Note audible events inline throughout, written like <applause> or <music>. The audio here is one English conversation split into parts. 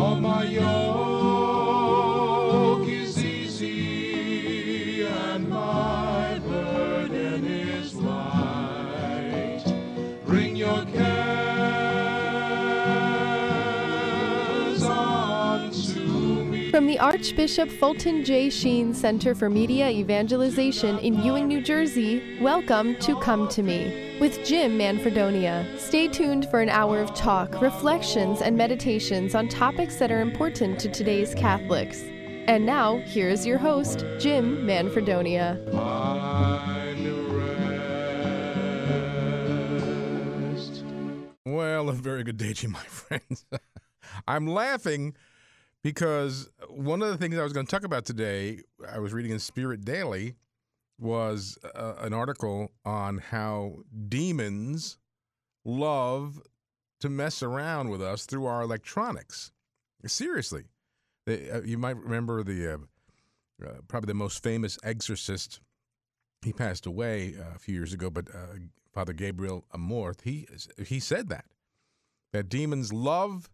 For my Archbishop Fulton J. Sheen Center for Media Evangelization in Ewing, New Jersey, welcome to Come to Me with Jim Manfredonia. Stay tuned for an hour of talk, reflections, and meditations on topics that are important to today's Catholics. And now, here is your host, Jim Manfredonia. Well, a very good day to you, my friends. <laughs> I'm laughing because one of the things I was going to talk about today, I was reading in Spirit Daily, was uh, an article on how demons love to mess around with us through our electronics. Seriously. They, uh, you might remember the uh, uh, probably the most famous exorcist. He passed away uh, a few years ago, but uh, Father Gabriel Amorth, he he said that that demons love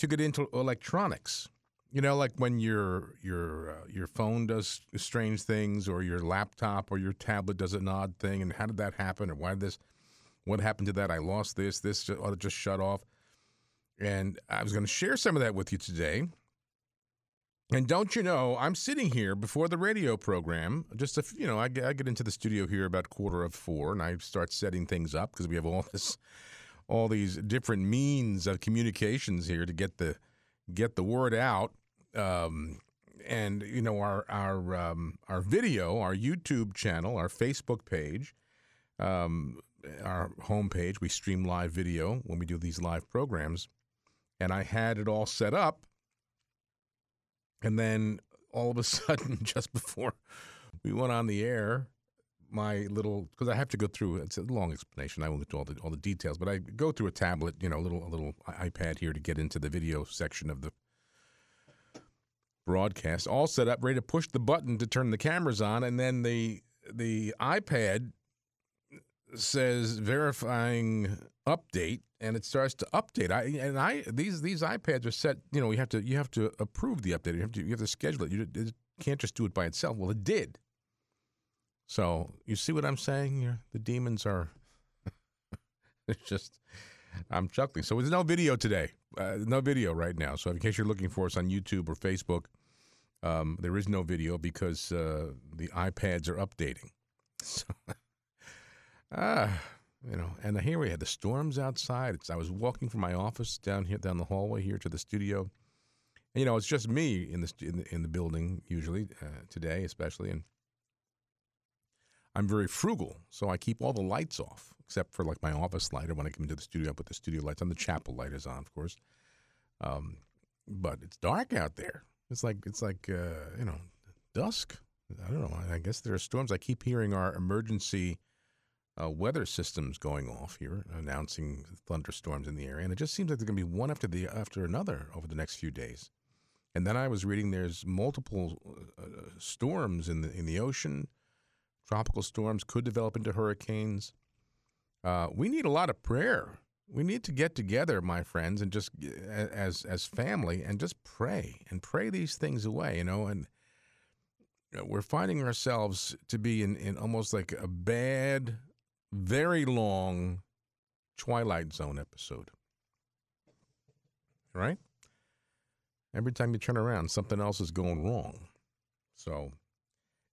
to get into electronics. You know, like when your your uh, your phone does strange things, or your laptop or your tablet does an odd thing, and how did that happen, or why did this? What happened to that? I lost this. This ju- oh, it just shut off. And I was going to share some of that with you today. And don't you know, I'm sitting here before the radio program. Just a, you know, I, I get into the studio here about quarter of four, and I start setting things up because we have <laughs> all this, all these different means of communications here to get the get the word out. Um, and you know, our our um, our video, our YouTube channel, our Facebook page, um, our homepage, we stream live video when we do these live programs. And I had it all set up and then all of a <laughs> sudden, just before we went on the air, my little because I have to go through it's a long explanation. I won't get to all the all the details, but I go through a tablet, you know, a little a little iPad here to get into the video section of the broadcast. All set up, ready to push the button to turn the cameras on, and then the the iPad says verifying update and it starts to update i and i these these ipads are set you know you have to you have to approve the update you have to you have to schedule it you it can't just do it by itself well it did so you see what i'm saying You're, the demons are <laughs> it's just i'm chuckling so there's no video today uh, no video right now so in case you're looking for us on youtube or facebook um, there is no video because uh, the ipads are updating <laughs> so Ah, you know, and here we had the storms outside. It's, I was walking from my office down here, down the hallway here to the studio. And, you know, it's just me in the in the, in the building usually uh, today, especially, and I'm very frugal, so I keep all the lights off except for like my office light. Or when I come into the studio, I put the studio lights on. The chapel light is on, of course. Um, but it's dark out there. It's like it's like uh, you know dusk. I don't know. I guess there are storms. I keep hearing our emergency uh, weather systems going off here, announcing thunderstorms in the area, and it just seems like there's going to be one after the after another over the next few days. And then I was reading there's multiple uh, storms in the in the ocean. Tropical storms could develop into hurricanes. Uh, we need a lot of prayer. We need to get together, my friends, and just uh, as as family, and just pray and pray these things away. You know, and we're finding ourselves to be in, in almost like a bad very long Twilight Zone episode. Right? Every time you turn around, something else is going wrong. So,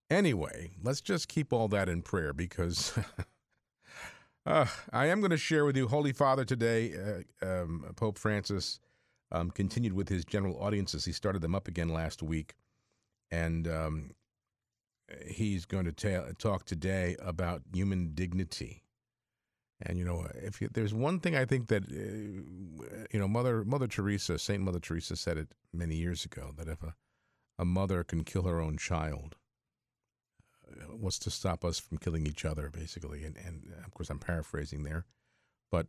anyway, let's just keep all that in prayer because <laughs> uh, I am going to share with you, Holy Father, today, uh, um, Pope Francis um, continued with his general audiences. He started them up again last week. And um, he's going to ta- talk today about human dignity. And you know, if you, there's one thing I think that uh, you know, Mother Mother Teresa, Saint Mother Teresa said it many years ago that if a, a mother can kill her own child, what's to stop us from killing each other, basically? And and of course, I'm paraphrasing there, but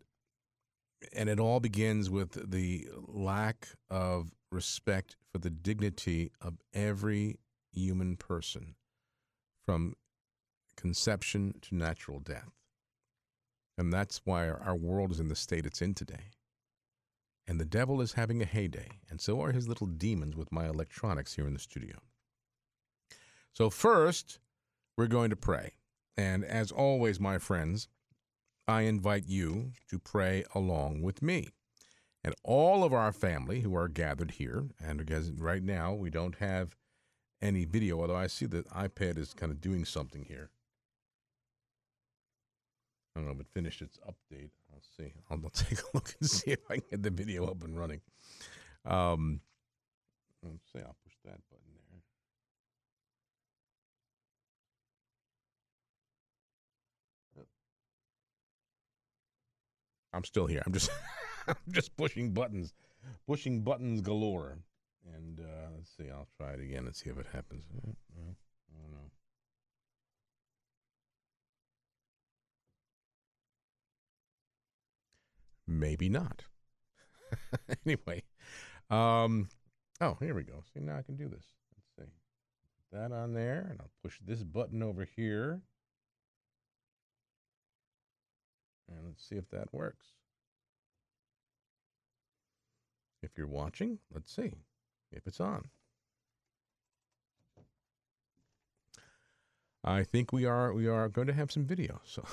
and it all begins with the lack of respect for the dignity of every human person from conception to natural death. And that's why our, world is in the state it's in today. and the devil is having a heyday, and so are his little demons with my electronics here in the studio. So, first, we're going to pray. And as always, my friends, I invite you to pray along with me. And all of our family who are gathered here, and because right now we don't have any video, although I see the iPad is kind of doing something here. I don't know if it finished its update. I'll see. I'll, I'll <laughs> take a look and see if I can get the video up and running. Um, let's see. I'll push that button there. Yep. I'm still here. I'm just <laughs> I'm just pushing buttons, pushing buttons galore. And uh, let's see. I'll try it again and see if it happens. Uh, I don't know. Maybe not. <laughs> anyway, um, oh, here we go. See, now I can do this. Let's see. Put that on there, and I'll push this button over here. And let's see if that works. If you're watching, let's see if it's on. I think we are we are going to have some video. So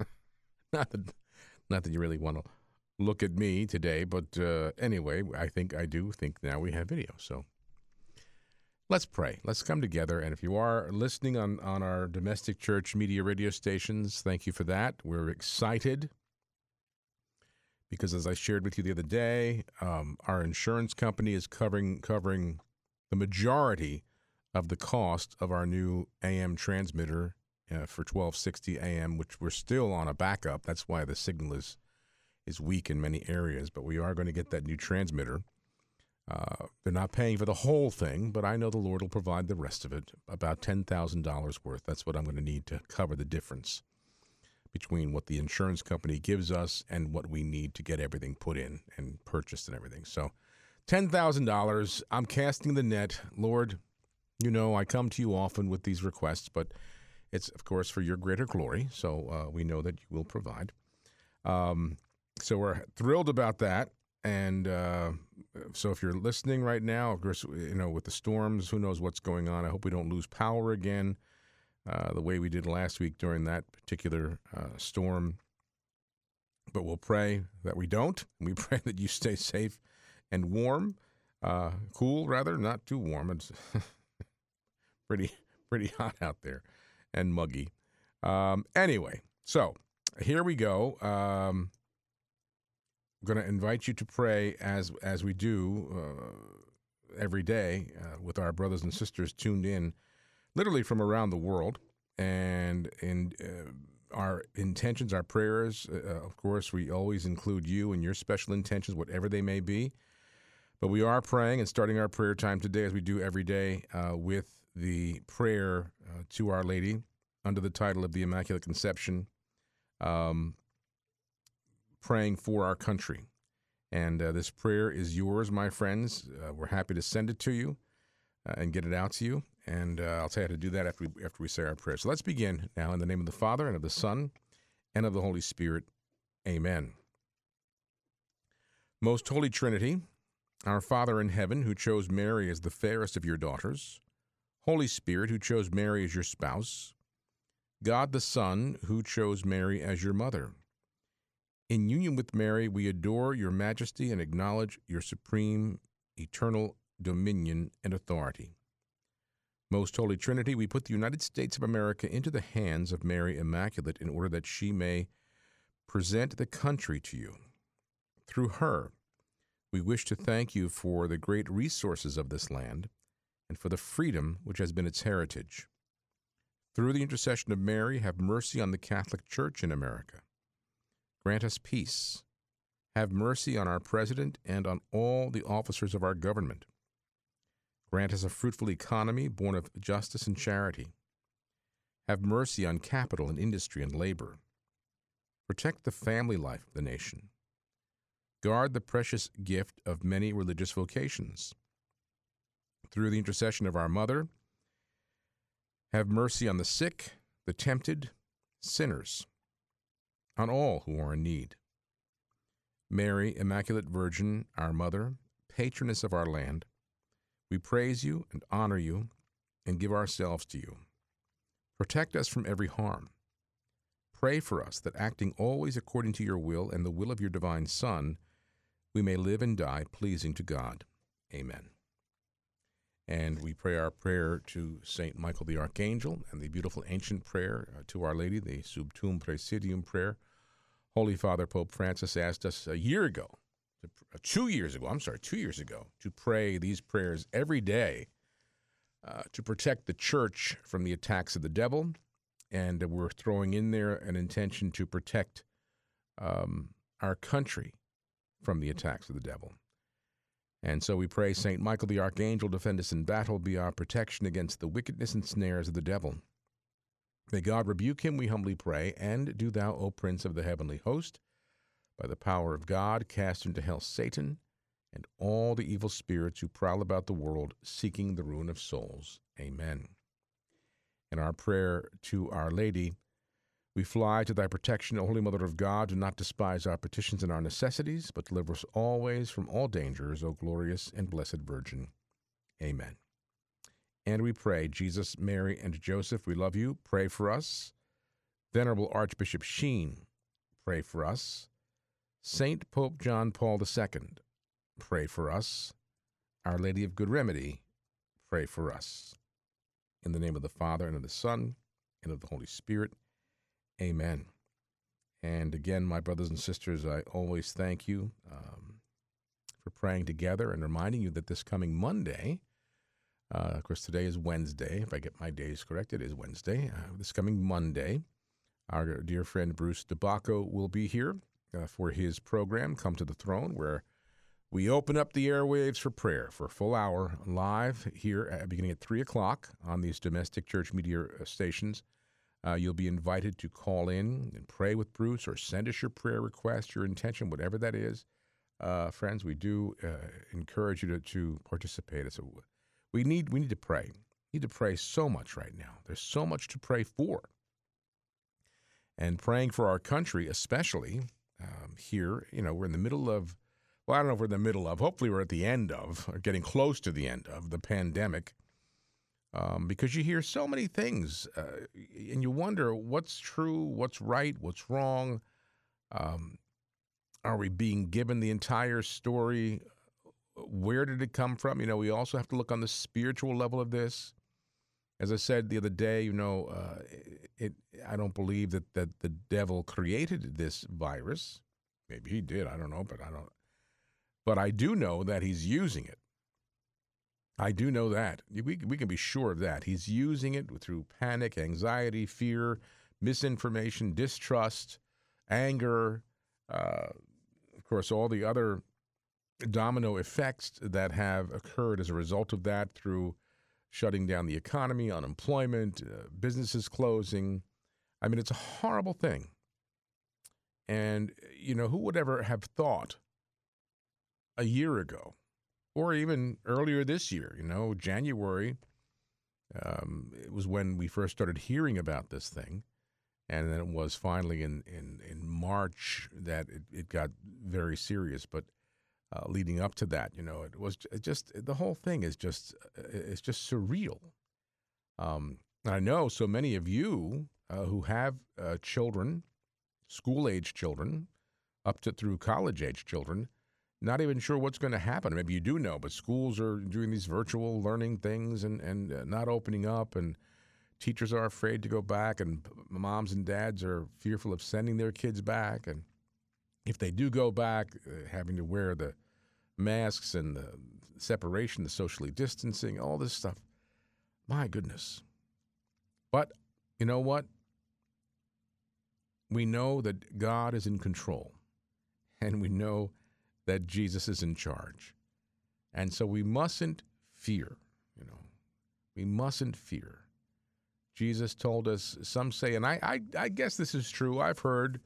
<laughs> not that not that you really want to look at me today, but uh, anyway, I think I do think now we have video. So let's pray. Let's come together. And if you are listening on on our domestic church media radio stations, thank you for that. We're excited because as I shared with you the other day, um, our insurance company is covering covering the majority of the cost of our new AM transmitter uh, for 1260 AM, which we're still on a backup. That's why the signal is is weak in many areas, but we are going to get that new transmitter. Uh, they're not paying for the whole thing, but I know the Lord will provide the rest of it, about $10,000 worth. That's what I'm going to need to cover the difference between what the insurance company gives us and what we need to get everything put in and purchased and everything. So, $10,000. I'm casting the net. Lord, you know, I come to you often with these requests, but it's, of course, for your greater glory. So, uh, we know that you will provide. Um, so, we're thrilled about that. And uh, so, if you're listening right now, of course, you know, with the storms, who knows what's going on. I hope we don't lose power again uh, the way we did last week during that particular uh, storm. But we'll pray that we don't. <laughs> We pray that you stay safe and warm, uh, cool rather, not too warm. It's <laughs> pretty pretty hot out there and muggy. Um, anyway, so here we go. Um, going to invite you to pray as as we do uh, every day uh, with our brothers and sisters tuned in literally from around the world. And in uh, our intentions, our prayers, uh, of course, we always include you and your special intentions, whatever they may be. But we are praying and starting our prayer time today, as we do every day, uh, with the prayer uh, to Our Lady under the title of the Immaculate Conception, um, praying for our country. And uh, this prayer is yours, my friends. Uh, we're happy to send it to you and get it out to you. And uh, I'll tell you how to do that after we, after we say our prayer. So let's begin now in the name of the Father, and of the Son, and of the Holy Spirit. Amen. Most Holy Trinity, our Father in heaven, who chose Mary as the fairest of your daughters, Holy Spirit, who chose Mary as your spouse, God the Son, who chose Mary as your mother. In union with Mary, we adore your majesty and acknowledge your supreme, eternal dominion and authority. Most Holy Trinity, we put the United States of America into the hands of Mary Immaculate in order that she may present the country to you. Through her, we wish to thank you for the great resources of this land and for the freedom which has been its heritage. Through the intercession of Mary, have mercy on the Catholic Church in America. Grant us peace. Have mercy on our President and on all the officers of our government. Grant us a fruitful economy born of justice and charity. Have mercy on capital and industry and labor. Protect the family life of the nation. Guard the precious gift of many religious vocations. Through the intercession of our Mother, have mercy on the sick, the tempted, sinners, on all who are in need. Mary, Immaculate Virgin, our Mother, patroness of our land, we praise you and honor you and give ourselves to you. Protect us from every harm. Pray for us that acting always according to your will and the will of your divine Son, we may live and die pleasing to God. Amen. And we pray our prayer to St. Michael the Archangel and the beautiful ancient prayer uh, to Our Lady, the Sub Tuum Praesidium prayer. Holy Father Pope Francis asked us a year ago, uh, two years ago, I'm sorry, two years ago, to pray these prayers every day uh, to protect the church from the attacks of the devil. And we're throwing in there an intention to protect um, our country from the attacks of the devil. And so we pray, St. Michael the Archangel, defend us in battle, be our protection against the wickedness and snares of the devil. May God rebuke him, we humbly pray, and do thou, O Prince of the heavenly host, by the power of God, cast into hell Satan and all the evil spirits who prowl about the world seeking the ruin of souls. Amen. In our prayer to Our Lady, we fly to thy protection, O Holy Mother of God. Do not despise our petitions and our necessities, but deliver us always from all dangers, O glorious and blessed Virgin. Amen. And we pray, Jesus, Mary, and Joseph, we love you. Pray for us. Venerable Archbishop Sheen, pray for us. Saint Pope John Paul II, pray for us. Our Lady of Good Remedy, pray for us. In the name of the Father, and of the Son, and of the Holy Spirit. Amen. And again, my brothers and sisters, I always thank you um, for praying together and reminding you that this coming Monday, uh, of course, today is Wednesday. If I get my days correct, it is Wednesday. Uh, this coming Monday, our dear friend Bruce DeBacco will be here uh, for his program, Come to the Throne, where we open up the airwaves for prayer for a full hour live here at, beginning at 3 o'clock on these domestic church media uh, stations. Uh, you'll be invited to call in and pray with Bruce or send us your prayer request, your intention, whatever that is. Uh, friends, we do encourage you to, to participate. So we need we need to pray. We need to pray so much right now. There's so much to pray for. And praying for our country, especially um, here, you know, we're in the middle of, well, I don't know if we're in the middle of, hopefully we're at the end of, or getting close to the end of the pandemic um, because you hear so many things uh, and you wonder what's true, what's right, what's wrong. Um, are we being given the entire story? Where did it come from? You know, we also have to look on the spiritual level of this. As I said the other day, you know, uh, it. I don't believe that that the devil created this virus. Maybe he did. I don't know, but I don't. But I do know that he's using it. I do know that. We, we can be sure of that. He's using it through panic, anxiety, fear, misinformation, distrust, anger, uh, of course, all the other domino effects that have occurred as a result of that through shutting down the economy, unemployment, uh, businesses closing. I mean, it's a horrible thing. And, you know, who would ever have thought a year ago or even earlier this year, you know, January um, it was when we first started hearing about this thing. And then it was finally in, in, in March that it, it got very serious. But uh, leading up to that, you know, it was just the whole thing is just uh, it's just surreal. Um, I know so many of you uh, who have uh, children, school age children, up to through college age children, not even sure what's going to happen. Maybe you do know, but schools are doing these virtual learning things and, and uh, not opening up, and teachers are afraid to go back, and moms and dads are fearful of sending their kids back. And if they do go back, uh, having to wear the masks and the separation, the socially distancing, all this stuff. My goodness. But you know what? We know that God is in control, <laughs> and we know that Jesus is in charge. And so we mustn't fear, you know. We mustn't fear. Jesus told us, some say, and I, I, I guess this is true. I've heard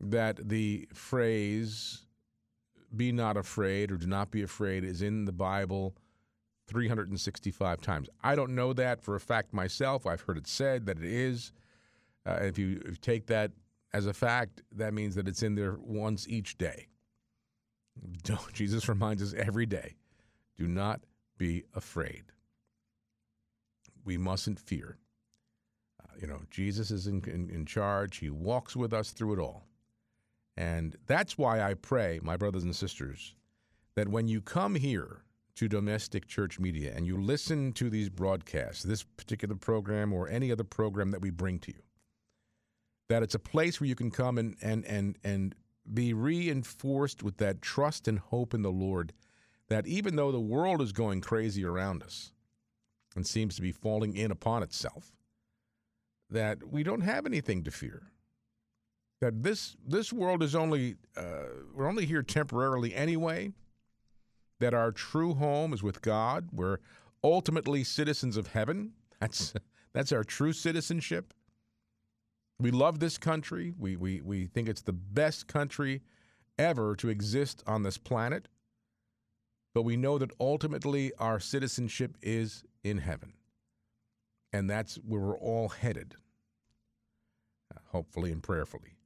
that the phrase, be not afraid or do not be afraid, is in the Bible 365 times. I don't know that for a fact myself. I've heard it said that it is. Uh, if, you, if you take that as a fact, that means that it's in there once each day <laughs> Don't, Jesus reminds us every day do not be afraid. We mustn't fear. Uh, you know, Jesus is in, in, in charge, He walks with us through it all. And that's why I pray, my brothers and sisters, that when you come here to domestic church media and you listen to these broadcasts, this particular program or any other program that we bring to you, that it's a place where you can come and and and and be reinforced with that trust and hope in the Lord that even though the world is going crazy around us and seems to be falling in upon itself, that we don't have anything to fear. That this this world is only uh, we're only here temporarily anyway. That our true home is with God. We're ultimately citizens of heaven. That's that's our true citizenship. We love this country. We, we, we think it's the best country ever to exist on this planet. But we know that ultimately our citizenship is in heaven. And that's where we're all headed, uh, hopefully and prayerfully.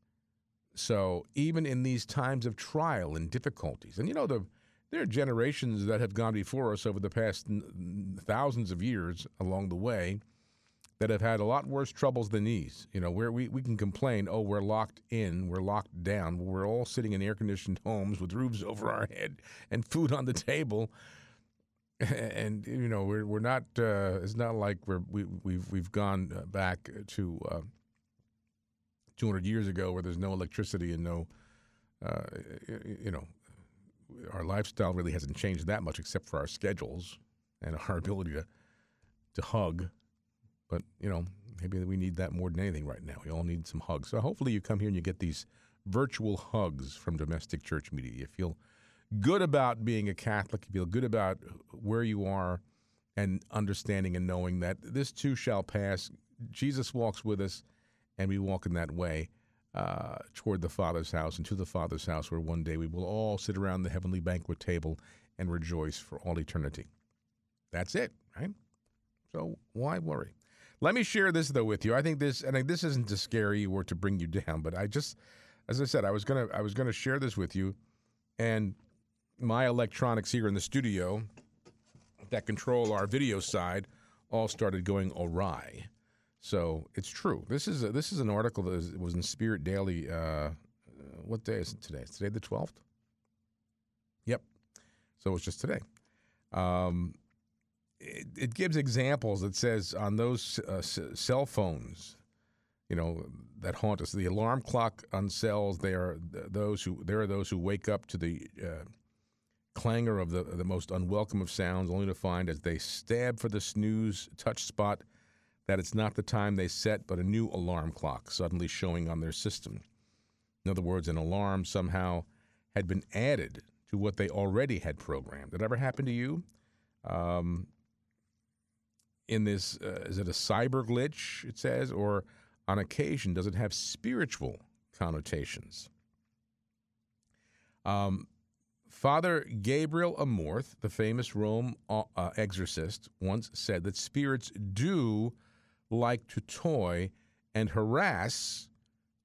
So even in these times of trial and difficulties, and you know, the, there are generations that have gone before us over the past thousands of years along the way that have had a lot worse troubles than these. You know, where we, we can complain, oh, we're locked in, we're locked down, we're all sitting in air conditioned homes with roofs over our head and food on the table. And you know we're we're not. Uh, it's not like we're we we've we've gone uh, back to uh, 200 years ago where there's no electricity and no, uh, you know, our lifestyle really hasn't changed that much except for our schedules and <laughs> our ability to to hug but, you know, maybe we need that more than anything right now. We all need some hugs. So hopefully you come here and you get these virtual hugs from domestic church media. You feel good about being a Catholic. You feel good about where you are and understanding and knowing that this too shall pass. Jesus walks with us, and we walk in that way uh, toward the Father's house and to the Father's house, where one day we will all sit around the heavenly banquet table and rejoice for all eternity. That's it, right? So why worry? Let me share this though with you. I think this, and this isn't to scare you or to bring you <laughs> down, but I just, as I said, I was gonna, I was gonna share this with you, and my electronics here in the studio that control our video side all started going awry. So it's true. This is a, this is an article that was in Spirit Daily. Uh, what day is it today? Is today the twelfth? Yep. So it's just today. Um, it, it gives examples. It says on those uh, cell phones, you know, that haunt us. The alarm clock on cells. They are those who there are those who wake up to the uh, clangor of the the most unwelcome of sounds, only to find as they stab for the snooze touch spot that it's not the time they set, but a new alarm clock suddenly showing on their system. In other words, an alarm somehow had been added to what they already had programmed. Did that ever happen to you? Um, in this uh, is it a cyber glitch it says or on occasion does it have spiritual connotations um, father gabriel amorth the famous rome uh, uh, exorcist once said that spirits do like to toy and harass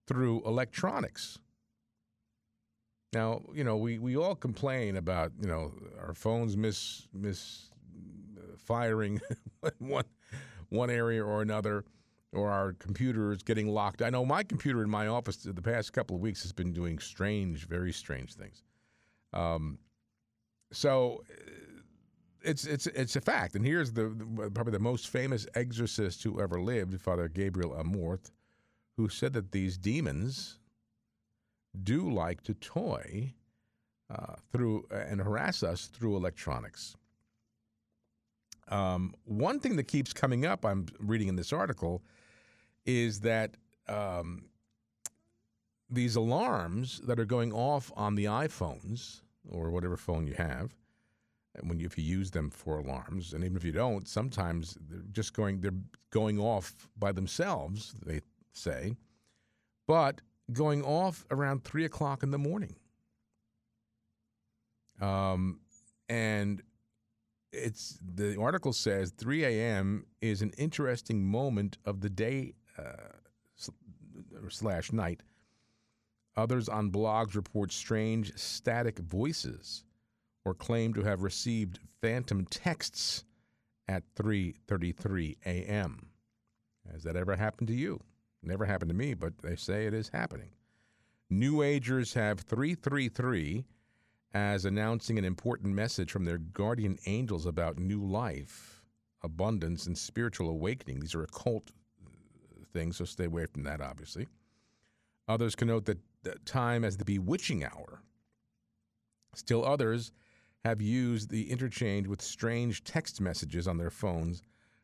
through electronics now you know we, we all complain about you know our phones miss miss firing <laughs> one one area or another, or our computers getting locked. I know my computer in my office the past couple of weeks has been doing strange, very strange things. Um, so uh, it's it's it's a fact. And here's the, the, probably the most famous exorcist who ever lived, Father Gabriel Amorth, who said that these demons do like to toy uh, through uh, and harass us through electronics. Um, one thing that keeps coming up, I'm reading in this article, is that um, these alarms that are going off on the iPhones or whatever phone you have, when you, if you use them for alarms, and even if you don't, sometimes they're just going they're going off by themselves. They say, but going off around three o'clock in the morning. Um, and it's the article says 3 a.m. is an interesting moment of the day uh, slash night Others on blogs report strange static voices or claim to have received phantom texts at 3:33 a.m. Has that ever happened to you? Never happened to me, but they say it is happening. New Agers have 333 as announcing an important message from their guardian angels about new life, abundance, and spiritual awakening. These are occult uh, things, so stay away from that, obviously. Others connote that time as the bewitching hour. Still others have used the interchange with strange text messages on their phones,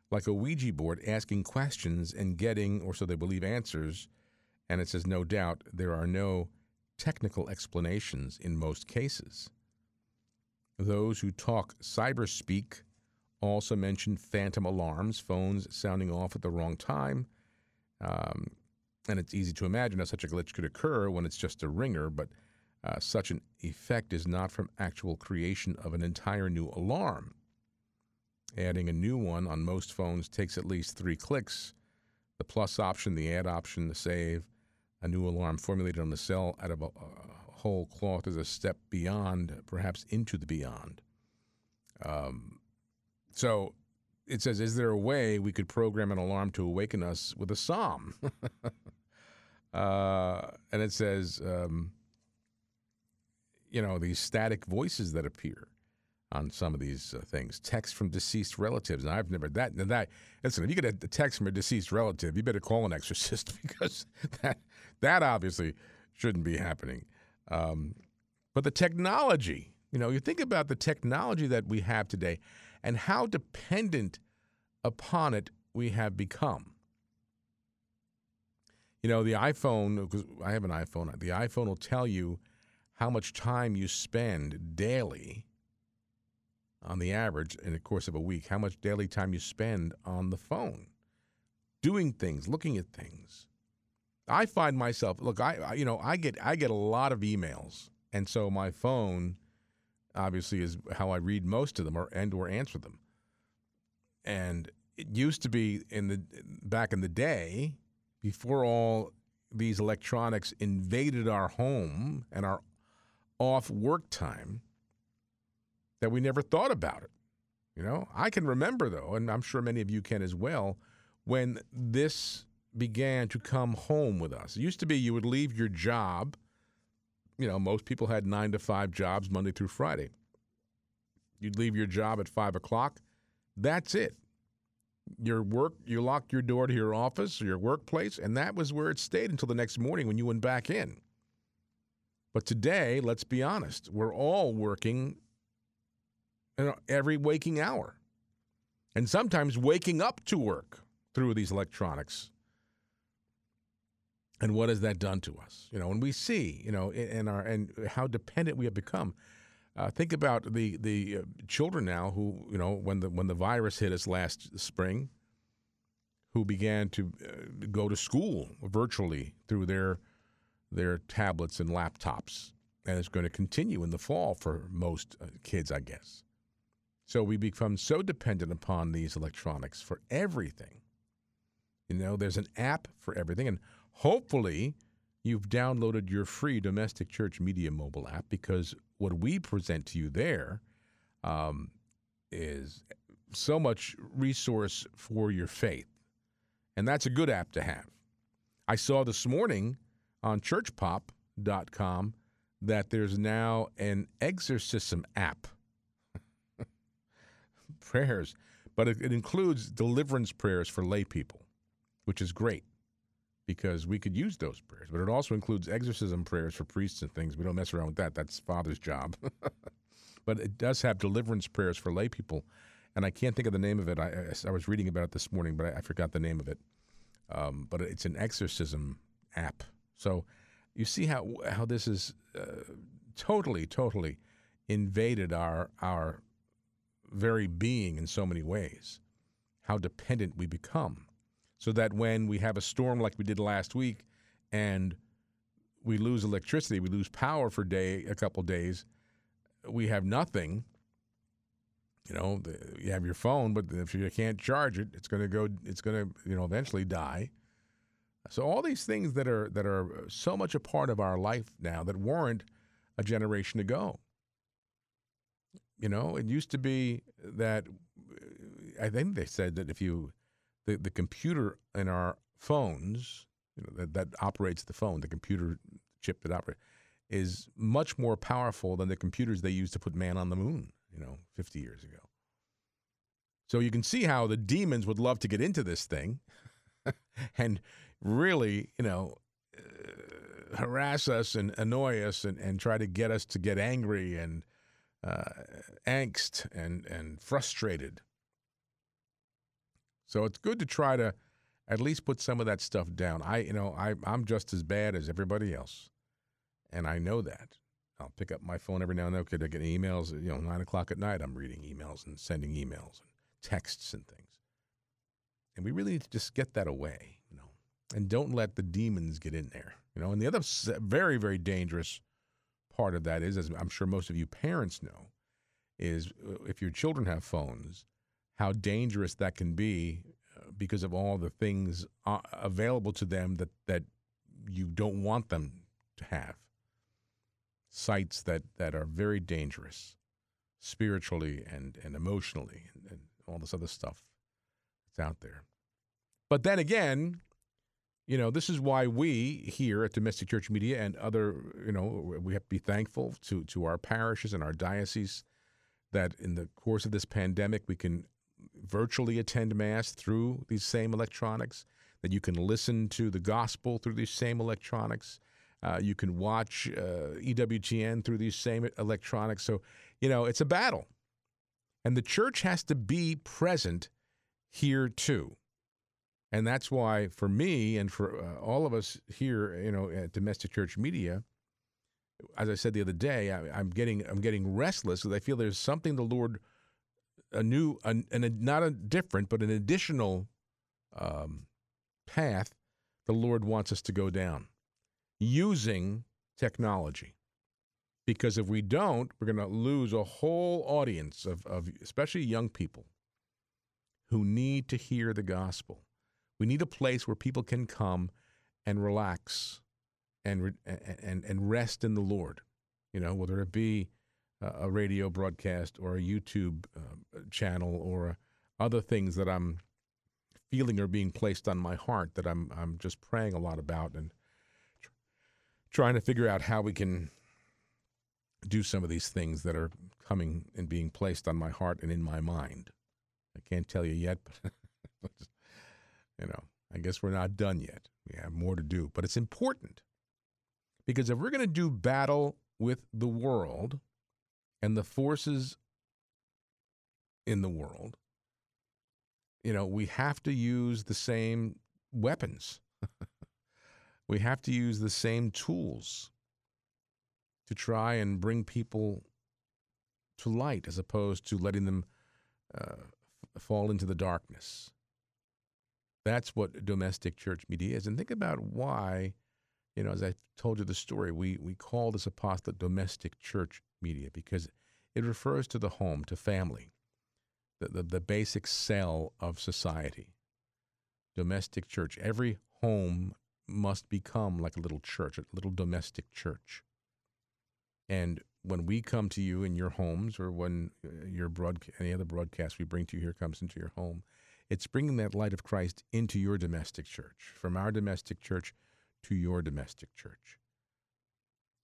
like a Ouija board asking questions and getting, or so they believe, answers. And it says, no doubt, there are no technical explanations in most cases. Those who talk cyberspeak also mention phantom alarms, phones sounding off at the wrong time. Um, and it's easy to imagine how such a glitch could occur when it's just a ringer, but uh, such an effect is not from actual creation of an entire new alarm. Adding a new one on most phones takes at least three clicks. The plus option, the add option, the save, a new alarm formulated on the cell out of a, a whole cloth is a step beyond, perhaps into the beyond. Um, so it says, is there a way we could program an alarm to awaken us with a psalm? <laughs> uh, and it says, um, you know, these static voices that appear on some of these uh, things, text from deceased relatives. And I've never that that. Listen, if you get a, text from a deceased relative, you better call an exorcist <laughs> because that that obviously shouldn't be happening. Um, but the technology, you know, you think about the technology that we have today and how dependent upon it we have become. You know, the iPhone, because I have an iPhone, the iPhone will tell you how much time you spend daily on the average in the course of a week, how much daily time you spend on the phone, doing things, looking at things. I find myself look, I you know I get I get a lot of emails, and so my phone obviously is how I read most of them or and or answer them. And it used to be in the back in the day before all these electronics invaded our home and our off work time that we never thought about it. You know, I can remember though, and I'm sure many of you can as well, when this began to come home with us. It used to be you would leave your job. You know, most people had nine to five jobs Monday through Friday. You'd leave your job at five o'clock. That's it. Your work, you locked your door to your office or your workplace, and that was where it stayed until the next morning when you went back in. But today, let's be honest, we're all working every waking hour. And sometimes waking up to work through these electronics. And what has that done to us? You know, when we see, you know, in our and how dependent we have become. Uh, think about the the uh, children now who, you know, when the when the virus hit us last spring, who began to uh, go to school virtually through their their tablets and laptops, and it's going to continue in the fall for most uh, kids, I guess. So we become so dependent upon these electronics for everything. You know, there's an app for everything, and hopefully you've downloaded your free domestic church media mobile app because what we present to you there um, is so much resource for your faith. And that's a good app to have. I saw this morning on churchpop.com that there's now an exorcism app <laughs> prayers, but it, it includes deliverance prayers for lay people, which is great because we could use those prayers. But it also includes exorcism prayers for priests and things. We don't mess around with that. That's Father's job. <laughs> but it does have deliverance prayers for lay people. And I can't think of the name of it. I, I, was reading about it this morning, but I, I forgot the name of it. Um, but it's an exorcism app. So you see how how this is uh, totally, totally invaded our our very being in so many ways, how dependent we become. So that when we have a storm like we did last week and we lose electricity, we lose power for day a couple days, we have nothing. You know, the, you have your phone, but if you can't charge it, it's going to go. It's going to, you know, eventually die. So all these things that are that are uh, so much a part of our life now that weren't a generation ago. You know, it used to be that uh, I think they said that if you the, the computer in our phones, you know, that, that operates the phone, the computer chip that operates, is much more powerful than the computers they used to put man on the moon, you know, 50 years ago. So you can see how the demons would love to get into this thing <laughs> and really, you know, uh, harass us and annoy us and, and try to get us to get angry and uh, angst and, and frustrated. So it's good to try to at least put some of that stuff down. I, you know, I, I'm just as bad as everybody else, and I know that. I'll pick up my phone every now and then. Okay, I get emails. You know, nine o'clock at night, I'm reading emails and sending emails and texts and things. And we really need to just get that away, and don't let the demons get in there, you know. And the other very, very dangerous part of that is, as I'm sure most of you parents know, is uh, if your children have phones, how dangerous that can be uh, because of all the things uh, available to them that, that you don't want them to have. Sites that, that are very dangerous spiritually and, and emotionally and, and all this other stuff that's out there. But then again, you know, this is why we here at Domestic Church Media and other, you know, we have to be thankful to, to our parishes and our dioceses that in the course of this pandemic, we can virtually attend Mass through these same electronics, that you can listen to the gospel through these same electronics. Uh, you can watch uh, EWTN through these same electronics. So, you know, it's a battle. And the church has to be present here too. And that's why, for me and for uh, all of us here, you know, at Domestic Church Media, as I said the other day, I, am getting I'm getting restless because I feel there's something the Lord a new, and a, not a different, but an additional um, path the Lord wants us to go down using technology. Because if we don't, we're going to lose a whole audience of, of, especially young people, who need to hear the gospel. We need a place where people can come and relax and, and, and rest in the Lord. You know, whether it be a radio broadcast or a YouTube uh, channel or other things that I'm feeling are being placed on my heart that I'm I'm just praying a lot about and trying to figure out how we can do some of these things that are coming and being placed on my heart and in my mind. I can't tell you yet, but <laughs> you know, I guess we're not done yet. We have more to do, but it's important because if we're going to do battle with the world, and the forces in the world, you know, we have to use the same weapons. <laughs> we have to use the same tools to try and bring people to light as opposed to letting them uh, fall into the darkness. That's what domestic church media is. And think about why, you know, as I told you the story, we, we call this apostolate domestic church media because it refers to the home, to family, the, the, the basic cell of society. Domestic church. Every home must become like a little church, a little domestic church. And when we come to you in your homes or when uh, your broad, any other broadcast we bring to you here comes into your home, it's bringing that light of Christ into your domestic church, from our domestic church to your domestic church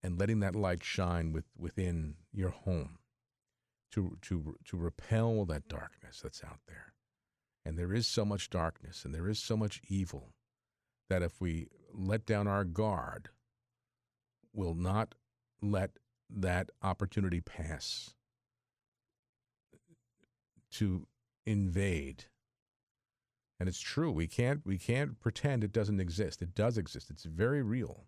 and letting that light shine with, within your home to, to, to repel that darkness that's out there. And there is so much darkness and there is so much evil that if we let down our guard, we'll not let that opportunity pass to invade. And it's true. We can't we can't pretend it doesn't exist. It does exist. It's very real.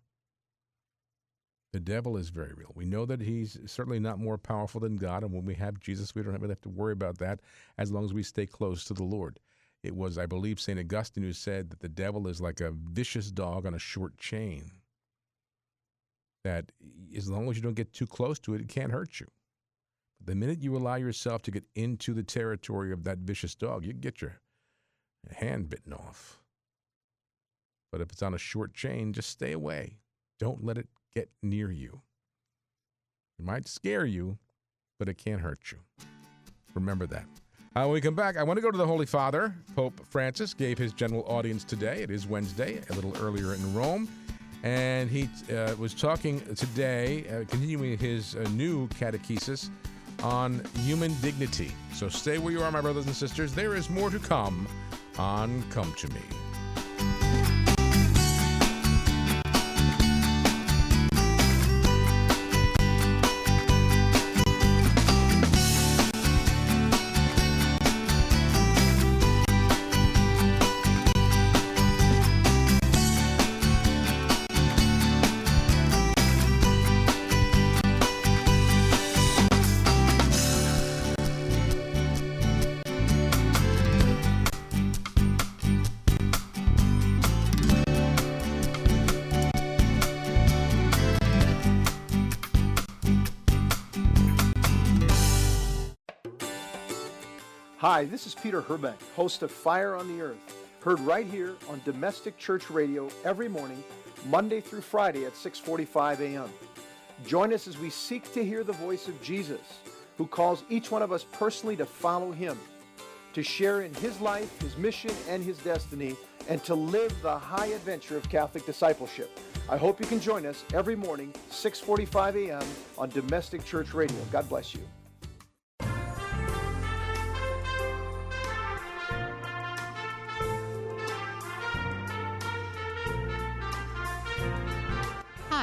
The devil is very real. We know that he's certainly not more powerful than God, and when we have Jesus, we don't really have to worry about that as long as we stay close to the Lord. It was, I believe, St. Augustine who said that the devil is like a vicious dog on a short chain. That as long as you don't get too close to it, it can't hurt you. But the minute you allow yourself to get into the territory of that vicious dog, you get your hand bitten off. But if it's on a short chain, just stay away. Don't let it get near you. It might scare you, but it can't hurt you. Remember that. Uh, when we come back, I want to go to the Holy Father. Pope Francis gave his general audience today. It is Wednesday, a little earlier in Rome. And he uh, was talking today, uh, continuing his uh, new catechesis on human dignity. So stay where you are, my brothers and sisters. There is more to come on Come to Me. Hi, this is Peter Herbeck, host of Fire on the Earth, heard right here on Domestic Church Radio every morning, Monday through Friday at 6:45 a.m. Join us as we seek to hear the voice of Jesus, who calls each one of us personally to follow him, to share in his life, his mission, and his destiny, and to live the high adventure of Catholic discipleship. I hope you can join us every morning, 6:45 a.m. on Domestic Church Radio. God bless you.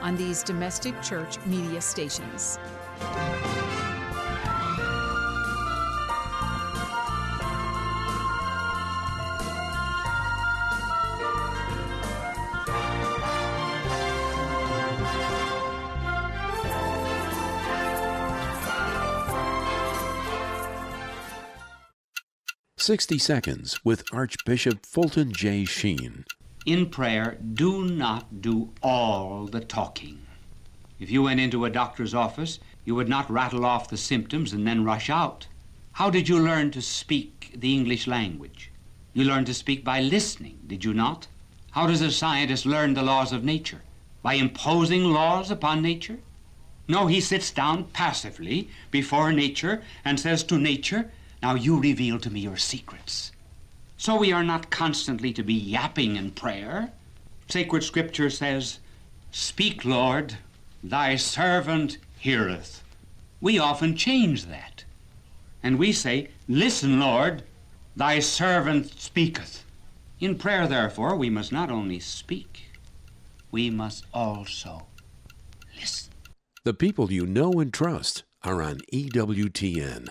on these domestic church media stations. Sixty Seconds with Archbishop Fulton J. Sheen. In prayer, do not do all the talking. If you went into a doctor's office, you would not rattle off the symptoms and then rush out. How did you learn to speak the English language? You learned to speak by listening, did you not? How does a scientist learn the laws of nature? By imposing laws upon nature? No, he sits down passively before nature and says to nature, Now you reveal to me your secrets. So we are not constantly to be yapping in prayer. Sacred Scripture says, Speak, Lord, thy servant heareth. We often change that. And we say, Listen, Lord, thy servant speaketh. In prayer, therefore, we must not only speak, we must also listen. The people you know and trust are on EWTN.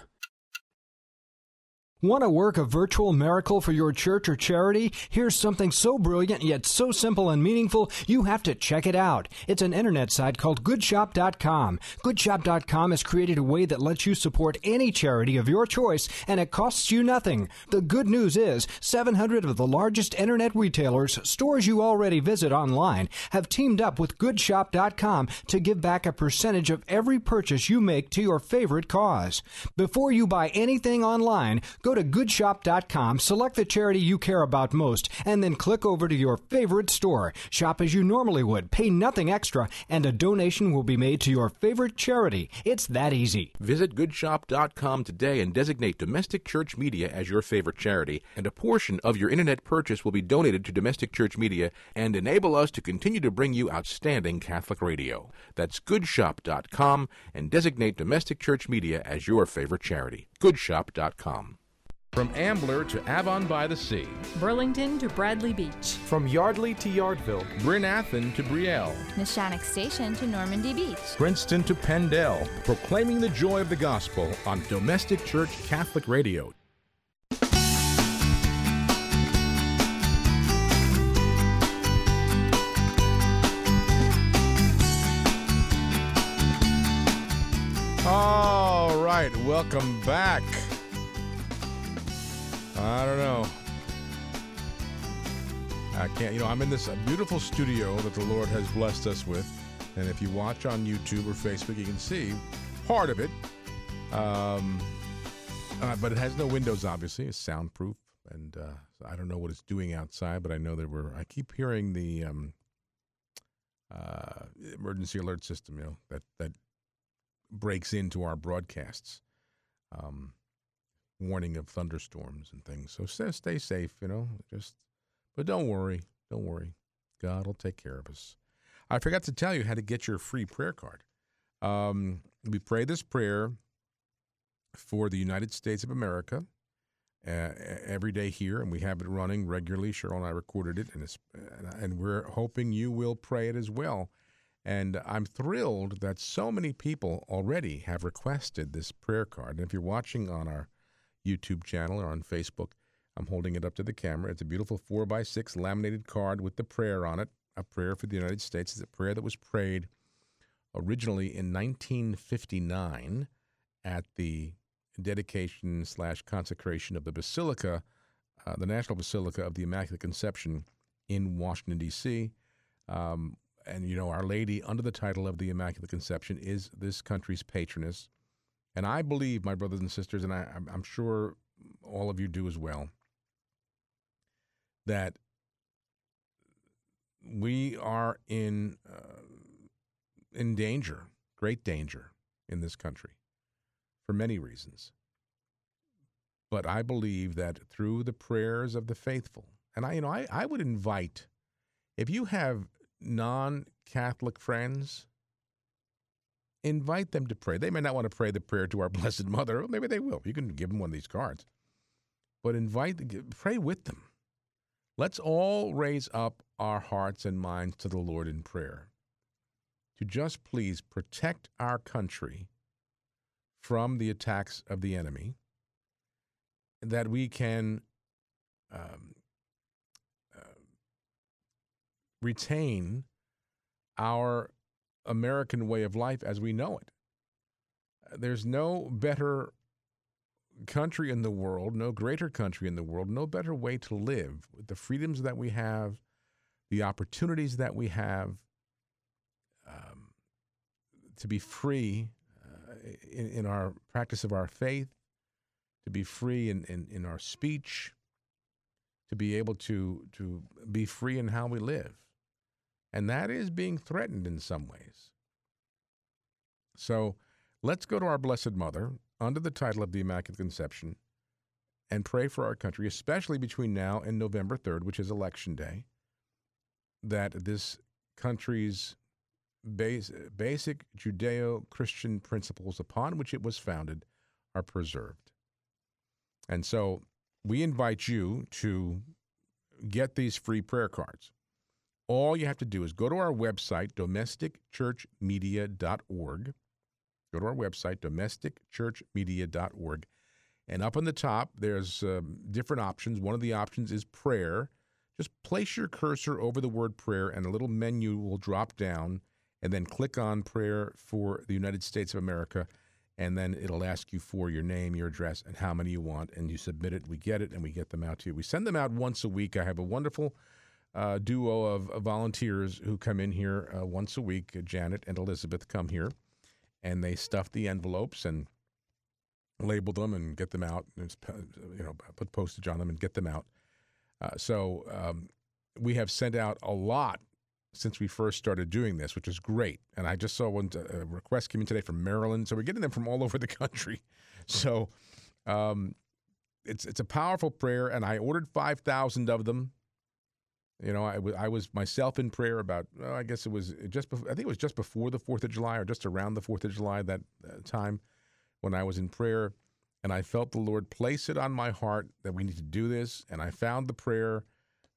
Want to work a virtual miracle for your church or charity? Here's something so brilliant yet so simple and meaningful, you have to check it out. It's an internet site called goodshop.com. Goodshop.com has created a way that lets you support any charity of your choice and it costs you nothing. The good news is 700 of the largest internet retailers, stores you already visit online, have teamed up with goodshop.com to give back a percentage of every purchase you make to your favorite cause. Before you buy anything online, go to goodshop.com, select the charity you care about most, and then click over to your favorite store. Shop as you normally would, pay nothing extra, and a donation will be made to your favorite charity. It's that easy. Visit goodshop.com today and designate Domestic Church Media as your favorite charity, and a portion of your internet purchase will be donated to Domestic Church Media and enable us to continue to bring you outstanding Catholic radio. That's goodshop.com and designate Domestic Church Media as your favorite charity. Goodshop.com. From Ambler to Avon by the Sea. Burlington to Bradley Beach. From Yardley to Yardville. Bryn Athyn to Brielle. Neshanic Station to Normandy Beach. Princeton to Penndel. Proclaiming the joy of the gospel on Domestic Church Catholic Radio. All right, welcome back. I don't know. I can't, you know, I'm in this beautiful studio that the Lord has blessed us with. And if you watch on YouTube or Facebook, you can see part of it. Um, uh, but it has no windows, obviously. It's soundproof. And uh, I don't know what it's doing outside, but I know there were, I keep hearing the um, uh, emergency alert system, you know, that, that breaks into our broadcasts. Um, warning of thunderstorms and things. So stay, safe, you know, just, but don't worry. Don't worry. God will take care of us. I forgot to tell you how to get your free prayer card. Um, we pray this prayer for the United States of America uh, every day here, and we have it running regularly. Cheryl and I recorded it, and, and we're hoping you will pray it as well. And I'm thrilled that so many people already have requested this prayer card. And if you're watching on our YouTube channel or on Facebook, I'm holding it up to the camera. It's a beautiful four by six laminated card with the prayer on it. A prayer for the United States. It's a prayer that was prayed originally in 1959 at the dedication slash consecration of the Basilica, uh, the National Basilica of the Immaculate Conception in Washington, D.C. Um, and, you know, Our Lady, under the title of the Immaculate Conception, is this country's patroness. And I believe, my brothers and sisters, and I, I'm sure all of you do as well, that we are in uh, in danger, great danger in this country for many reasons. But I believe that through the prayers of the faithful, and I, you know, I, I would invite, if you have non Catholic friends, invite them to pray. They may not want to pray the prayer to our <laughs> Blessed Mother. Maybe they will. You can give them one of these cards. But invite, pray with them. Let's all raise up our hearts and minds to the Lord in prayer to just please protect our country from the attacks of the enemy, that we can um, uh, retain our American way of life as we know it. There's no better country in the world, no greater country in the world, no better way to live with the freedoms that we have, the opportunities that we have um, to be free uh, in, in, our practice of our faith, to be free in, in, in our speech, to be able to, to be free in how we live. And that is being threatened in some ways. So let's go to our Blessed Mother under the title of the Immaculate Conception and pray for our country, especially between now and November 3rd, which is Election Day, that this country's base, basic Judeo Christian principles upon which it was founded are preserved. And so we invite you to get these free prayer cards. All you have to do is go to our website, domesticchurchmedia.org. Go to our website, domesticchurchmedia.org. And up on the top, there's um, different options. One of the options is prayer. Just place your cursor over the word prayer, and a little menu will drop down, and then click on prayer for the United States of America. And then it'll ask you for your name, your address, and how many you want. And you submit it. We get it, and we get them out to you. We send them out once a week. I have a wonderful uh, duo of, volunteers who come in here uh, once a week. Janet and Elizabeth come here, and they stuff the envelopes and label them and get them out. And you know, put postage on them and get them out. Uh, so um, we have sent out a lot since we first started doing this, which is great. And I just saw one uh, request came in today from Maryland, so we're getting them from all <laughs> over the country. So um, it's it's a powerful prayer, and I ordered five thousand of them. You know, I, w- I was myself in prayer about, I guess it was just, before, I think it was just before the 4th of July or just around the 4th of July that uh, time when I was in prayer. And I felt the Lord place it on my heart that we need to do this. And I found the prayer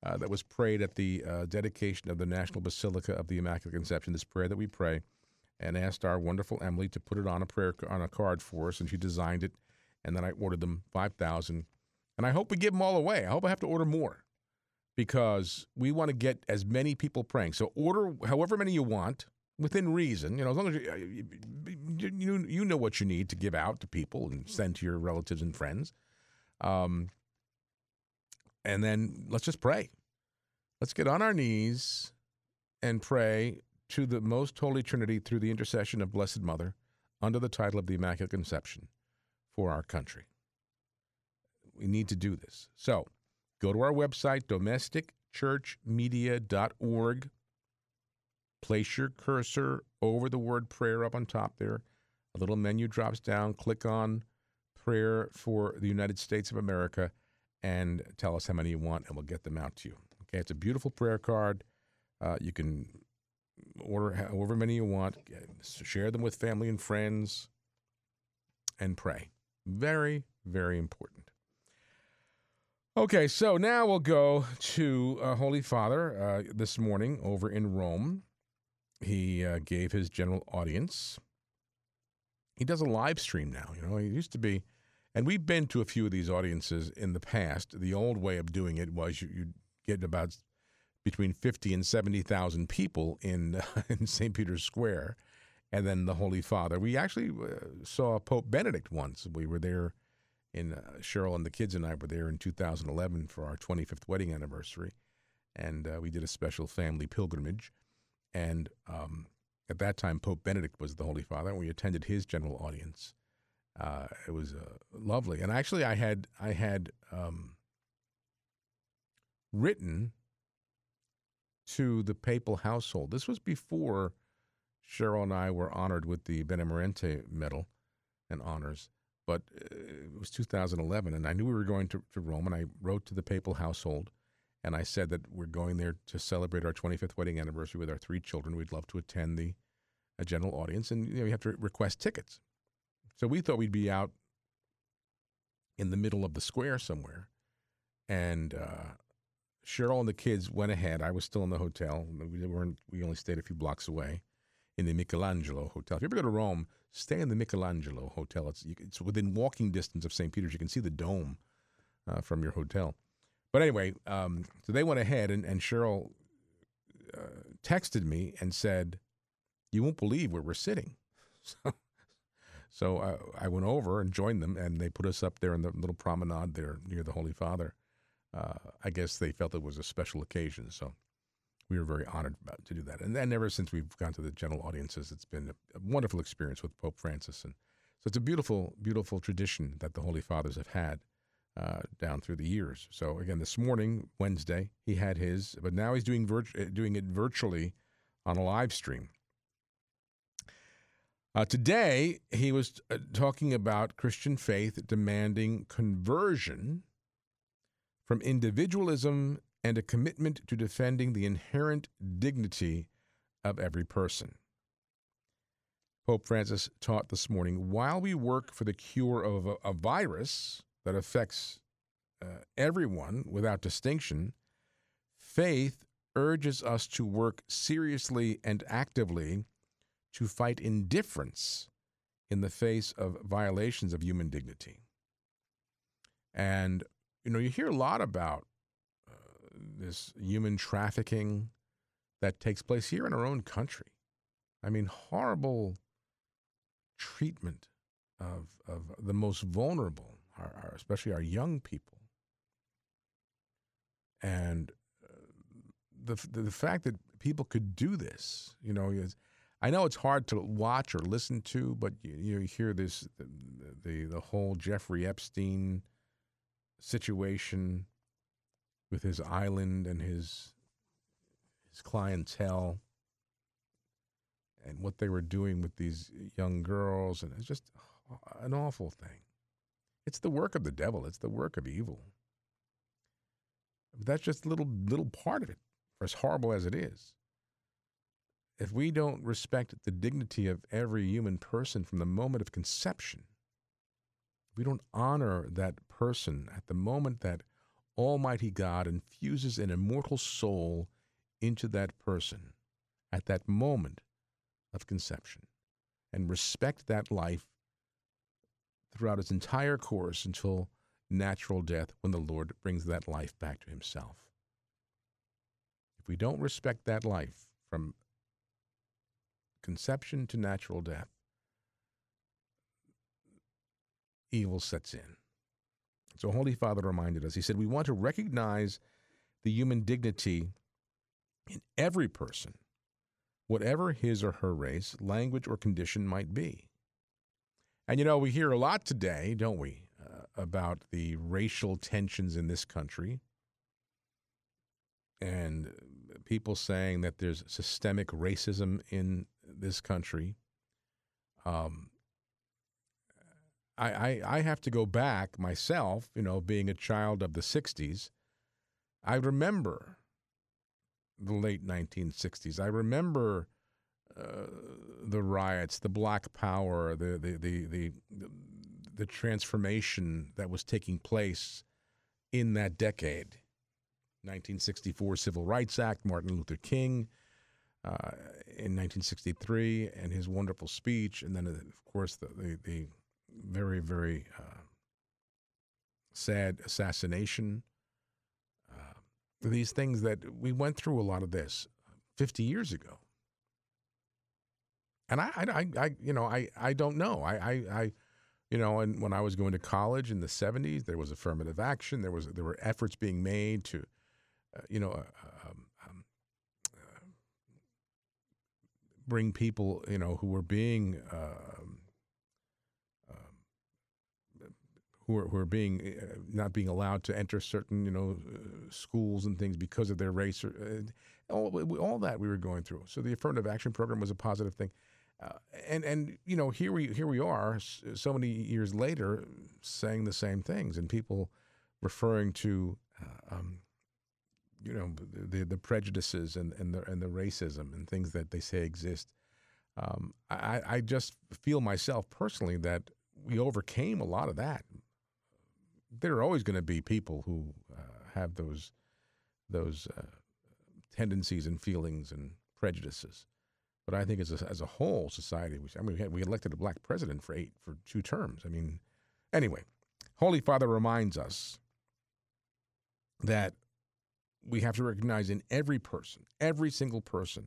uh, that was prayed at the uh, dedication of the National Basilica of the Immaculate Conception, this prayer that we pray, and asked our wonderful Emily to put it on a prayer on a card for us. And she designed it. And then I ordered them 5,000. And I hope we give them all away. I hope I have to order more because we want to get as many people praying. So order however many you want. within reason. You know, as long as you, uh, you you you know what you need to give out to people and send to your relatives and friends. Um, and then let's just pray. Let's get on our knees and pray to the most holy Trinity through the intercession of Blessed Mother under the title of the Immaculate Conception for our country. We need to do this. So go to our website, domesticchurchmedia.org. Place your cursor over the word prayer up on top there. A little menu drops down. Click on prayer for the United States of America and tell us how many you want, and we'll get them out to you. Okay, it's a beautiful prayer card. Uh, you can order however many you want, share them with family and friends, and pray. Very, very important. Okay, so now we'll go to uh, Holy Father uh, this morning over in Rome. He uh, gave his general audience. He does a live stream now. You know, he used to be, and we've been to a few of these audiences in the past. The old way of doing it was you, you get about between 50 and 70,000 people in, <laughs> in St. Peter's Square, and then the Holy Father. We actually uh, saw Pope Benedict once. We were there in uh, Cheryl and the kids and I were there in 2011 for our 25th wedding anniversary, and uh, we did a special family pilgrimage. And um, at that time, Pope Benedict was the Holy Father, and we attended his general audience. Uh, it was uh, lovely, and actually, I had I had um, written to the papal household. This was before Cheryl and I were honored with the Bene Merenti Medal and honors, but uh, it was 2011, and I knew we were going to, to Rome, and I wrote to the papal household, and I said that we're going there to celebrate our 25th wedding anniversary with our three children. We'd love to attend the a general audience, and you know, you have to request tickets. So we thought we'd be out in the middle of the square somewhere, and uh, Cheryl and the kids went ahead. I was still in the hotel. We weren't. We only stayed a few blocks away, in the Michelangelo Hotel. If you ever go to Rome, stay in the Michelangelo Hotel. It's it's within walking distance of St. Peter's. You can see the dome uh, from your hotel. But anyway, um, so they went ahead, and, and Cheryl uh, texted me and said, "You won't believe where we're sitting." <laughs> So, so I went over and joined them, and they put us up there in the little promenade there near the Holy Father. Uh, I guess they felt it was a special occasion, so we were very honored about, to do that. And then ever since we've gone to the general audiences, it's been a, wonderful experience with Pope Francis, and so it's a beautiful, beautiful tradition that the Holy Fathers have had uh, down through the years. So again, this morning, Wednesday, he had his, but now he's doing virt- doing it virtually on a live stream. Uh, today, he was uh, talking about Christian faith demanding conversion from individualism and a commitment to defending the inherent dignity of every person. Pope Francis taught this morning while we work for the cure of a, virus that affects uh, everyone without distinction, faith urges us to work seriously and actively to fight indifference in the face of violations of human dignity. And, you know, you hear a lot about this human trafficking that takes place here in our own country. I mean, horrible treatment of, of the most vulnerable, our, our, especially our young people. And uh, the, the, the fact that people could do this, you know, is, I know it's hard to watch or listen to, but you, you hear this the, the, the whole Jeffrey Epstein situation with his island and his his clientele and what they were doing with these young girls and it's just an awful thing. It's the work of the devil, it's the work of evil. That's just a little little part of it, for as horrible as it is if we don't respect the dignity of every human person from the moment of conception, we don't honor that person at the moment that Almighty God infuses an immortal soul into that person at that moment of conception and respect that life throughout its entire course until natural death when the Lord brings that life back to himself. If we don't respect that life from conception to natural death, evil sets in. So, Holy Father reminded us, he said, we want to recognize the human dignity in every person, whatever his or her race, language, or condition might be. And you know, we hear a lot today, don't we, uh, about the racial tensions in this country and people saying that there's systemic racism in this country. Um, I, I, I have to go back myself, you know, being a child of the 60s. I remember the late 1960s. I remember uh, the riots, the Black Power, the the, the the the transformation that was taking place in that decade. 1964 Civil Rights Act, Martin Luther King uh, in 1963, and his wonderful speech, and then of course the the, the very very uh, sad assassination. Uh, these things that we went through a lot of this 50 years ago and I, I, I, you know, I, I don't know. I, I, I, you know, and when I was going to college in the '70s, there was affirmative action. There was there were efforts being made to, uh, you know, uh, um, um, uh, bring people, you know, who were being, um, um, who were who were being uh, not being allowed to enter certain, you know, uh, schools and things because of their race or. Uh, all, all that we were going through. So the affirmative action program was a positive thing. Uh, and and you know here we here we are so many years later saying the same things and people referring to uh, um, you know the the prejudices and, and the and the racism and things that they say exist. Um, I, I just feel myself personally that we overcame a lot of that. There are always going to be people who uh, have those those uh, tendencies and feelings and prejudices. But I think as a, as a whole society, we, I mean, we, had, we elected a black president for eight for two terms. I mean, anyway, Holy Father reminds us that we have to recognize in every person, every single person,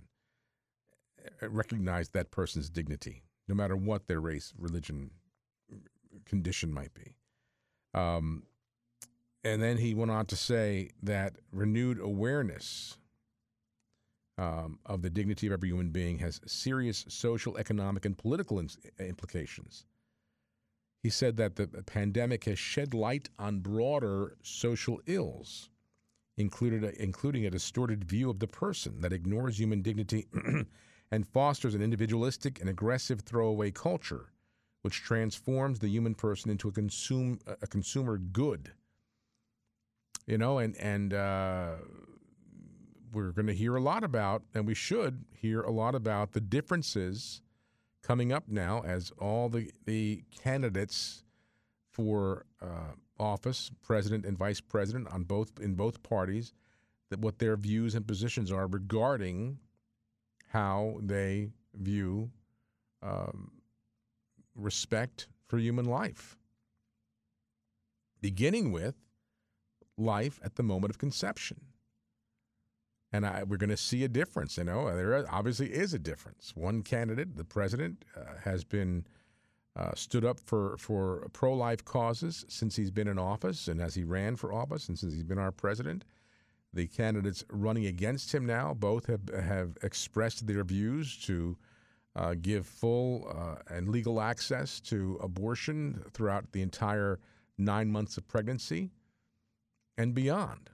uh, recognize that person's dignity, no matter what their race, religion, condition might be. Um, and then he went on to say that renewed awareness um, of the dignity of every human being has serious social, economic, and political in- implications. He said that the pandemic has shed light on broader social ills, included, including a distorted view of the person that ignores human dignity <clears throat> and fosters an individualistic and aggressive throwaway culture, which transforms the human person into a, consume, a consumer good. You know, and, and uh, we're going to hear a lot about, and we should hear a lot about the differences coming up now as all the, the candidates for uh, office, president and vice president on both in both parties, that what their views and positions are regarding how they view um, respect for human life, beginning with life at the moment of conception. And I, we're going to see a difference. You know, there obviously is a difference. One candidate, the president, uh, has been uh, stood up for, for pro life causes since he's been in office and as he ran for office and since he's been our president. The candidates running against him now both have, have expressed their views to uh, give full uh, and legal access to abortion throughout the entire nine months of pregnancy and beyond.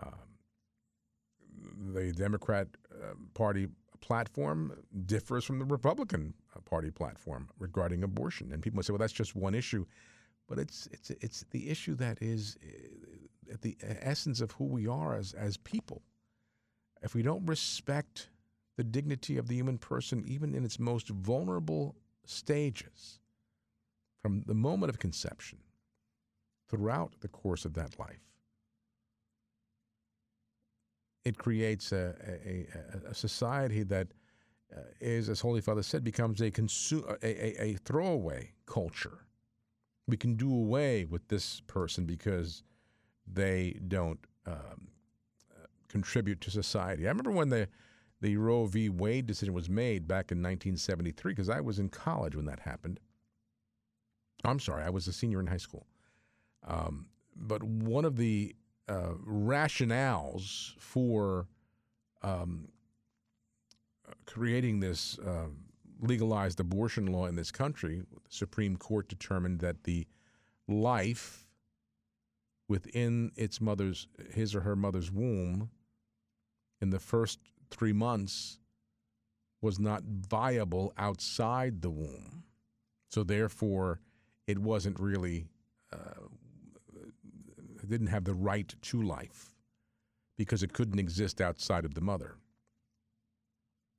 Um, the Democrat uh, Party platform differs from the Republican uh, Party platform regarding abortion. And people say, well, that's just one issue. But it's, it's, it's the issue that is uh, at the essence of who we are as, as people. If we don't respect the dignity of the human person, even in its most vulnerable stages, from the moment of conception throughout the course of that life, it creates a, a, a society that uh, as Holy Father said, becomes a, consu- a, a, a throwaway culture. We can do away with this person because they don't um, uh, contribute to society. I remember when the the Roe v. Wade decision was made back in 1973, because I was in college when that happened. I'm sorry, I was a senior in high school. Um, but one of the uh, rationales for um, creating this uh, legalized abortion law in this country, the Supreme Court determined that the life within its mother's, his or her mother's womb, in the first three months, was not viable outside the womb. So therefore, it wasn't really, uh, didn't have the right to life because it couldn't exist outside of the mother.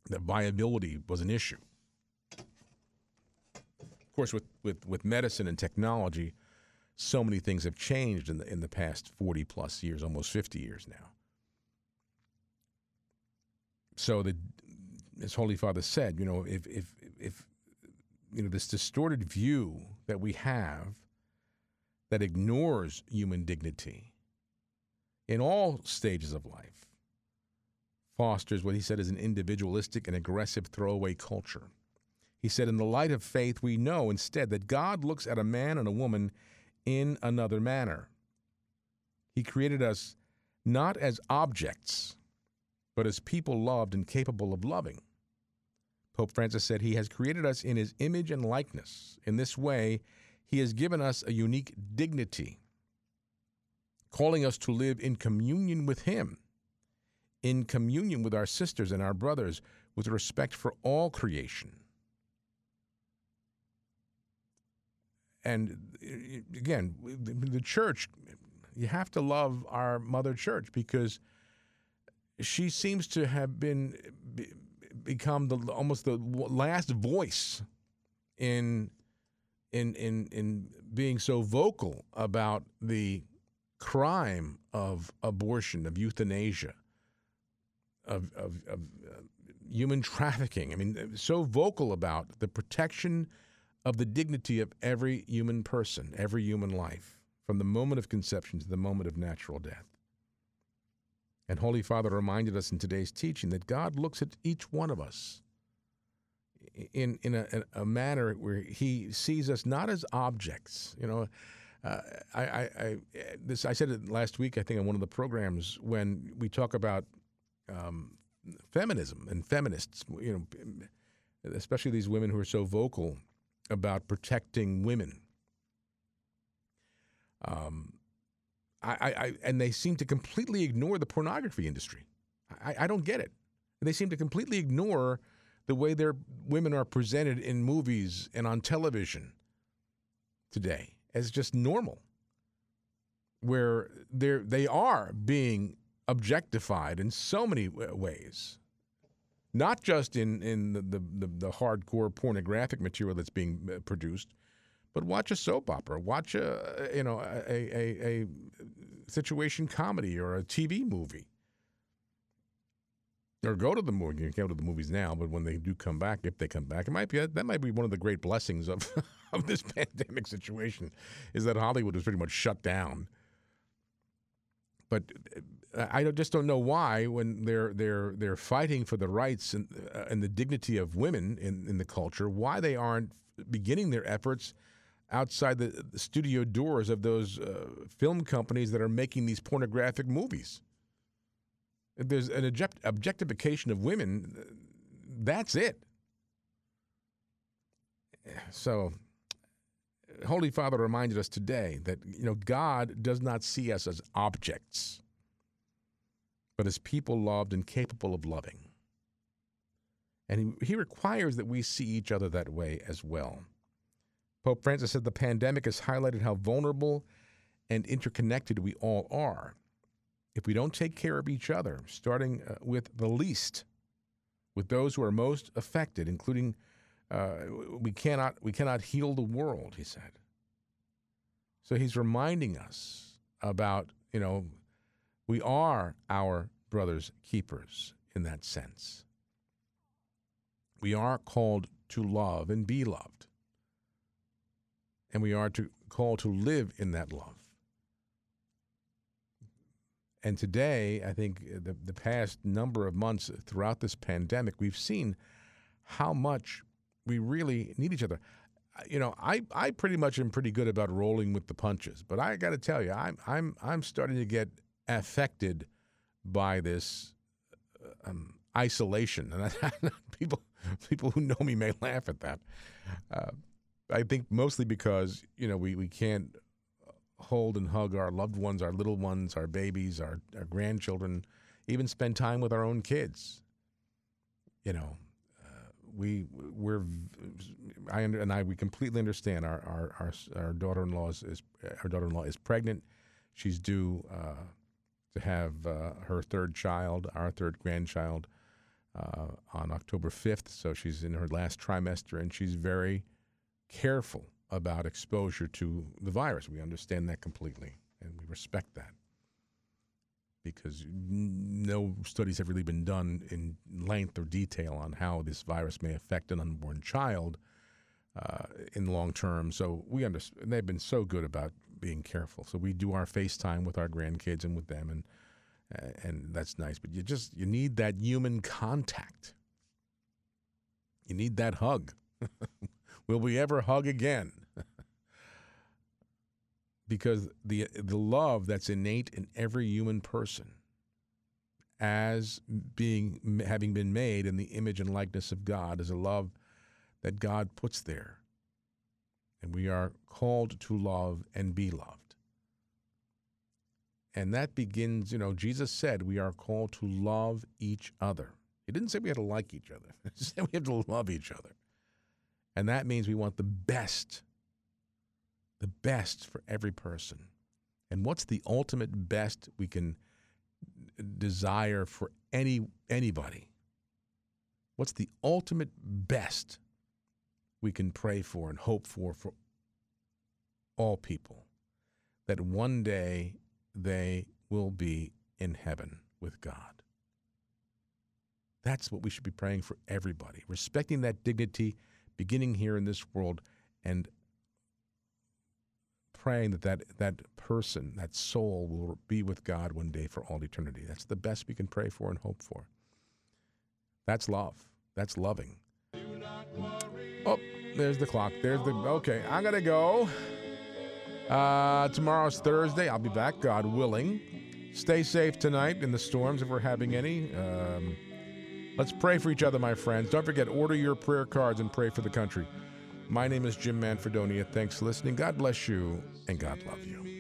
The viability was an issue. Of course, with, with, with medicine and technology, so many things have changed in the, in the past 40 plus years, almost 50 years now. So, the, as Holy Father said, you know, if, if, if you know, this distorted view that we have that ignores human dignity in all stages of life fosters what he said is an individualistic and aggressive throwaway culture. He said, In the light of faith, we know instead that God looks at a man and a woman in another manner. He created us not as objects, but as people loved and capable of loving. Pope Francis said, He has created us in His image and likeness. In this way, He has given us a unique dignity, calling us to live in communion with Him, in communion with our sisters and our brothers, with respect for all creation. And uh, again, the church, you have to love our mother church because she seems to have been become the almost the last voice in in in in being so vocal about the crime of abortion, of euthanasia, of of, of uh, human trafficking. I mean, so vocal about the protection of the dignity of every human person, every human life, from the moment of conception to the moment of natural death. And Holy Father reminded us in today's teaching that God looks at each one of us in, in a, a manner where He sees us not as objects. You know, uh, I, I, I, this, I said it last week, I think, on one of the programs when we talk about um, feminism and feminists, you know, especially these women who are so vocal about protecting women. Um, I, I, and they seem to completely ignore the pornography industry. I, I don't get it. They seem to completely ignore the way their women are presented in movies and on television today as just normal, where they're, they are being objectified in so many ways not just in, in the, the, the, the hardcore pornographic material that's being uh, produced, but watch a soap opera, watch a you know a, a, a situation comedy or a TV movie, or go to the movie. You can't go to the movies now, but when they do come back, if they come back, it might be that might be one of the great blessings of <laughs> of this <laughs> pandemic situation, is that Hollywood was pretty much shut down. But uh, I just don't know why, when they're they're they're fighting for the rights and uh, and the dignity of women in in the culture, why they aren't beginning their efforts outside the, the studio doors of those uh, film companies that are making these pornographic movies. If there's an object, objectification of women, that's it. So, Holy Father reminded us today that you know God does not see us as objects, but as people loved and capable of loving. And he, he requires that we see each other that way as well. Pope Francis said the pandemic has highlighted how vulnerable and interconnected we all are. If we don't take care of each other, starting uh, with the least, with those who are most affected, including uh, we cannot we cannot heal the world, he said. So he's reminding us about you know we are our brothers' keepers in that sense. We are called to love and be loved and we are to called to live in that love. and today, I think uh, the, the past number of months throughout this pandemic, we've seen how much we really need each other. You know, I, I pretty much am pretty good about rolling with the punches, but I got to tell you, I'm I'm I'm starting to get affected by this uh, um, isolation, <laughs> and I, <laughs> people people who know me may laugh at that. Uh, I think mostly because you know we, we can't hold and hug our loved ones, our little ones, our babies, our, our grandchildren, even spend time with our own kids. You know, uh, we we're I and I we completely understand our our our, our daughter-in-law is, is daughter-in-law is pregnant. She's due uh, to have uh, her third child, our third grandchild, uh, on October 5th. So she's in her last trimester, and she's very careful about exposure to the virus. We understand that completely, and we respect that because no studies have really been done in length or detail on how this virus may affect an unborn child uh, in the long term. So we understand. They've been so good about being careful. So we do our FaceTime with our grandkids and with them, and uh, and that's nice. But you just you need that human contact. You need that hug. <laughs> Will we ever hug again? <laughs> because the the love that's innate in every human person as being having been made in the image and likeness of God is a love that God puts there. And we are called to love and be loved. And that begins, you know, Jesus said we are called to love each other. He didn't say we had to like each other. <laughs> He said we have to love each other. And that means we want the best, the best for every person. And what's the ultimate best we can desire for any anybody? What's the ultimate best we can pray for and hope for for all people? That one day they will be in heaven with God. That's what we should be praying for everybody, respecting that dignity beginning here in this world and praying that, that that person, that soul, will be with God one day for all eternity. That's the best we can pray for and hope for. That's love. That's loving. Oh, there's the clock. There's the. Okay, I'm going to go. Uh, tomorrow's Thursday. I'll be back, God willing. Stay safe tonight in the storms if we're having any. Um, let's pray for each other, my friends. Don't forget, order your prayer cards and pray for the country. My name is Jim Manfredonia. Thanks for listening. God bless you, and God love you.